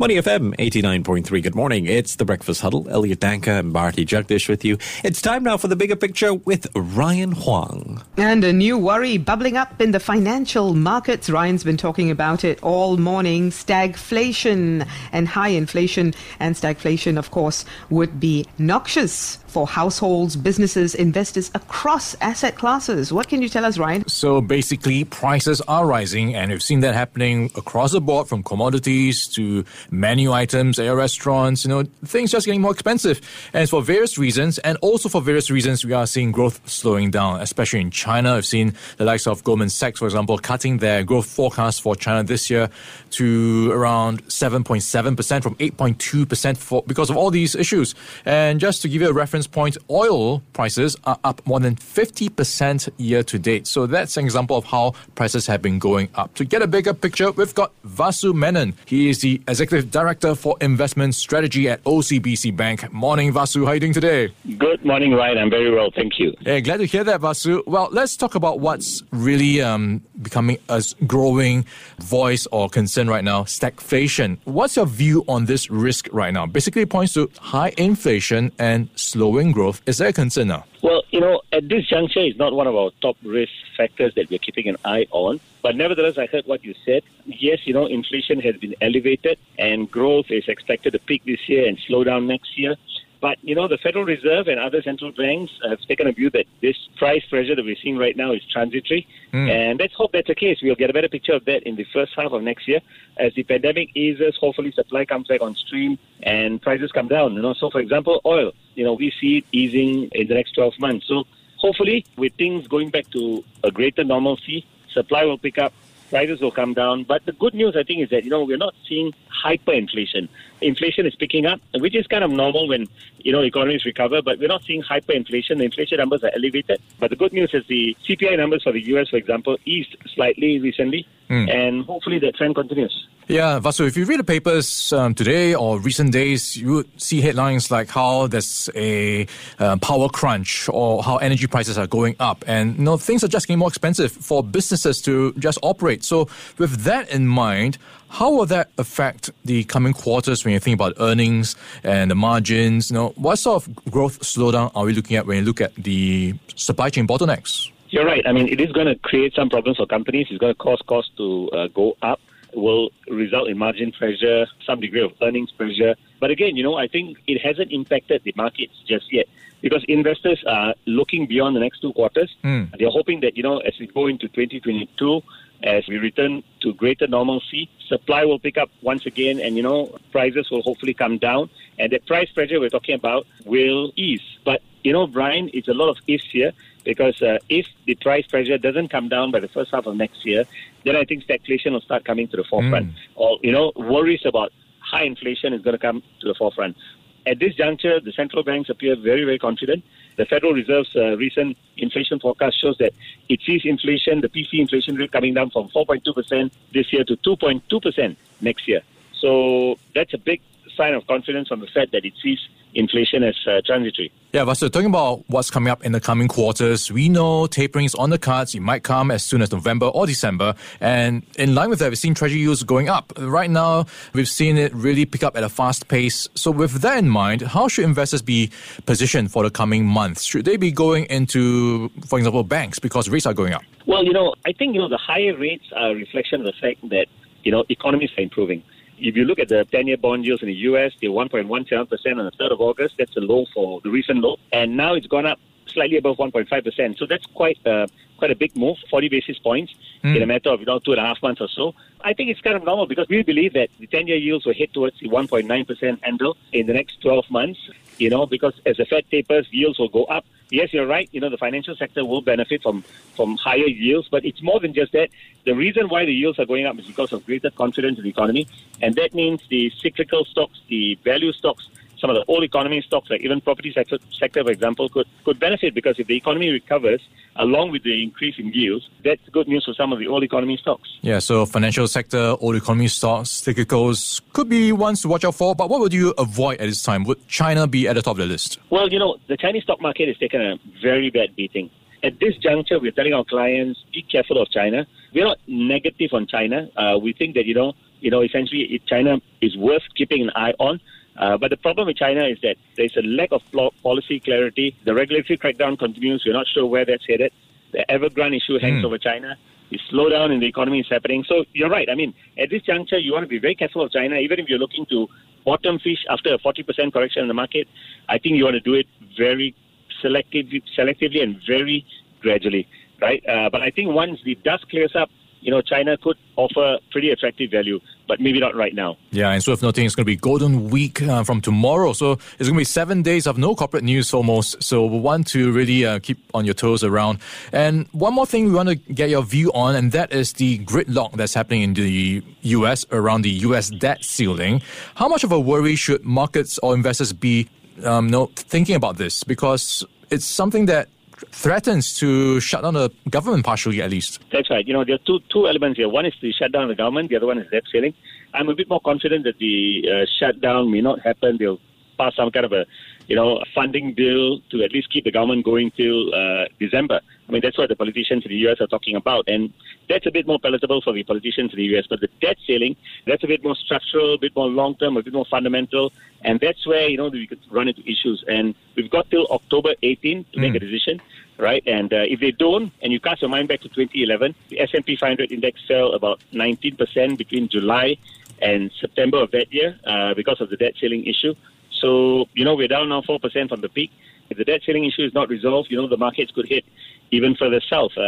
Money FM 89.3. Good morning. It's the Breakfast Huddle. Elliot Danker and Bharati Jagdish with you. It's time now for the bigger picture with Ryan Huang. And a new worry bubbling up in the financial markets. Ryan's been talking about it all morning. Stagflation and high inflation and stagflation, of course, would be noxious for households, businesses, investors across asset classes. What can you tell us, Ryan? So basically, prices are rising, and we've seen that happening across the board from commodities to menu items at your restaurants. You know, things just getting more expensive. And for various reasons, and also for various reasons, we are seeing growth slowing down, especially in China. I've seen the likes of Goldman Sachs, for example, cutting their growth forecast for China this year to around 7.7% from 8.2% for, because of all these issues. And just to give you a reference point, oil prices are up more than 50% year to date. So that's an example of how prices have been going up. To get a bigger picture, we've got Vasu Menon. He is the Executive Director for Investment Strategy at OCBC Bank. Morning, Vasu. How are you doing today? Good morning, Ryan. I'm very well. Thank you. Hey, glad to hear that, Vasu. Well, let's talk about what's really um, becoming a growing voice or concern right now stagflation. What's your view on this risk right now? Basically, it points to high inflation and slowing growth. Is there a concern now? Well, you know, at this juncture, it's not one of our top risk factors that we're keeping an eye on. But nevertheless, I heard what you said. Yes, you know, inflation has been elevated and growth is expected to peak this year and slow down next year. But, you know, the Federal Reserve and other central banks have taken a view that this price pressure that we're seeing right now is transitory. Mm. And let's hope that's the case. We'll get a better picture of that in the first half of next year. As the pandemic eases, hopefully supply comes back on stream and prices come down. You know, so for example, oil, you know, we see it easing in the next 12 months. So hopefully, with things going back to a greater normalcy, supply will pick up, prices will come down. But the good news, I think, is that, you know, we're not seeing hyperinflation. Inflation is picking up, which is kind of normal when, you know, economies recover, but we're not seeing hyperinflation. The inflation numbers are elevated. But the good news is the CPI numbers for the US, for example, eased slightly recently, mm. and hopefully that trend continues. Yeah, Vasu, if you read the papers um, today or recent days, you would see headlines like how there's a uh, power crunch or how energy prices are going up. And, you know, things are just getting more expensive for businesses to just operate. So with that in mind, how will that affect the coming quarters when you think about earnings and the margins? You know, what sort of growth slowdown are we looking at when you look at the supply chain bottlenecks? You're right. I mean, it is going to create some problems for companies. It's going to cause costs to uh, go up will result in margin pressure, some degree of earnings pressure. But again, you know, I think it hasn't impacted the markets just yet because investors are looking beyond the next two quarters. Mm. They're hoping that, you know, as we go into 2022, as we return to greater normalcy, supply will pick up once again and, you know, prices will hopefully come down. And the price pressure we're talking about will ease. But, you know, Brian, it's a lot of ifs here because uh, if the price pressure doesn't come down by the first half of next year, then I think stagflation will start coming to the forefront. Mm. Or, you know, worries about high inflation is going to come to the forefront. At this juncture, the central banks appear very, very confident. The Federal Reserve's uh, recent inflation forecast shows that it sees inflation, the PCE inflation rate coming down from 4.2% this year to 2.2% next year. So that's a big sign of confidence from the Fed that it sees inflation as uh, transitory. Yeah, Vasu talking about what's coming up in the coming quarters, we know tapering is on the cards. It might come as soon as November or December. And in line with that, we've seen treasury yields going up. Right now, we've seen it really pick up at a fast pace. So with that in mind, how should investors be positioned for the coming months? Should they be going into, for example, banks because rates are going up? Well, you know, I think, you know, the higher rates are a reflection of the fact that, you know, economies are improving. If you look at the 10 year bond yields in the US, they're 1.17% on the 3rd of August. That's a low for the recent low. And now it's gone up slightly above 1.5%. So that's quite uh, quite a big move, 40 basis points mm. in a matter of you know two and a half months or so. I think it's kind of normal because we believe that the 10-year yields will hit towards the 1.9% handle in the next 12 months. You know, because as the Fed tapers, yields will go up. Yes, you're right. You know, the financial sector will benefit from from higher yields, but it's more than just that. The reason why the yields are going up is because of greater confidence in the economy, and that means the cyclical stocks, the value stocks, some of the old economy stocks, like even property sector, sector, for example, could, could benefit because if the economy recovers along with the increase in yields, that's good news for some of the old economy stocks. Yeah, so financial sector, old economy stocks, cyclicals could be ones to watch out for. But what would you avoid at this time? Would China be at the top of the list? Well, you know, the Chinese stock market has taken a very bad beating. At this juncture, we're telling our clients, be careful of China. We're not negative on China. Uh, we think that, you know, you know, essentially China is worth keeping an eye on. Uh, but the problem with China is that there's a lack of policy clarity. The regulatory crackdown continues. We're not sure where that's headed. The Evergrande issue hangs mm. over China. The slowdown in the economy is happening. So you're right. I mean, at this juncture, you want to be very careful of China, even if you're looking to bottom fish after a 40% correction in the market. I think you want to do it very selectively, selectively and very gradually, right? Uh, but I think once the dust clears up, you know, China could offer pretty attractive value, but maybe not right now. Yeah, and so if nothing, it's going to be Golden Week uh, from tomorrow. So it's going to be seven days of no corporate news almost. So we want to really uh, keep on your toes around. And one more thing we want to get your view on, and that is the gridlock that's happening in the US around the US debt ceiling. How much of a worry should markets or investors be um, no, thinking about this? Because it's something that threatens to shut down the government partially, at least. That's right. You know, there are two two elements here. One is the shutdown of the government. The other one is debt ceiling. I'm a bit more confident that the uh, shutdown may not happen. They'll pass some kind of a, you know, funding bill to at least keep the government going till uh, December. I mean, that's what the politicians in the U.S. are talking about, and that's a bit more palatable for the politicians in the U.S. But the debt ceiling, that's a bit more structural, a bit more long-term, a bit more fundamental, and that's where you know we could run into issues. And we've got till October 18 to mm. make a hmm. decision, right? And uh, if they don't, and you cast your mind back to 2011, the S&P 500 index fell about 19% between July and September of that year uh, because of the debt ceiling issue. So, you know, we're down now 4% from the peak. If the debt ceiling issue is not resolved, you know, the markets could hit even further south. Uh,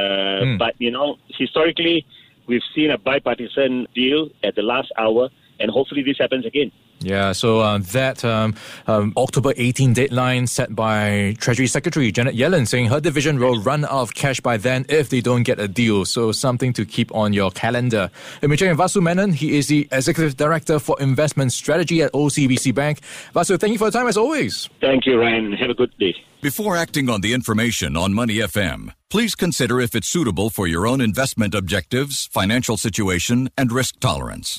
mm. But, you know, historically, we've seen a bipartisan deal at the last hour, and hopefully this happens again. Yeah, so uh, that um, um, October 18 deadline set by Treasury Secretary Janet Yellen saying her division will run out of cash by then if they don't get a deal. So something to keep on your calendar. Let me check in Vasu Menon. He is the Executive Director for Investment Strategy at OCBC Bank. Vasu, thank you for the time as always. Thank you, Ryan. Have a good day. Before acting on the information on Money FM, please consider if it's suitable for your own investment objectives, financial situation, and risk tolerance.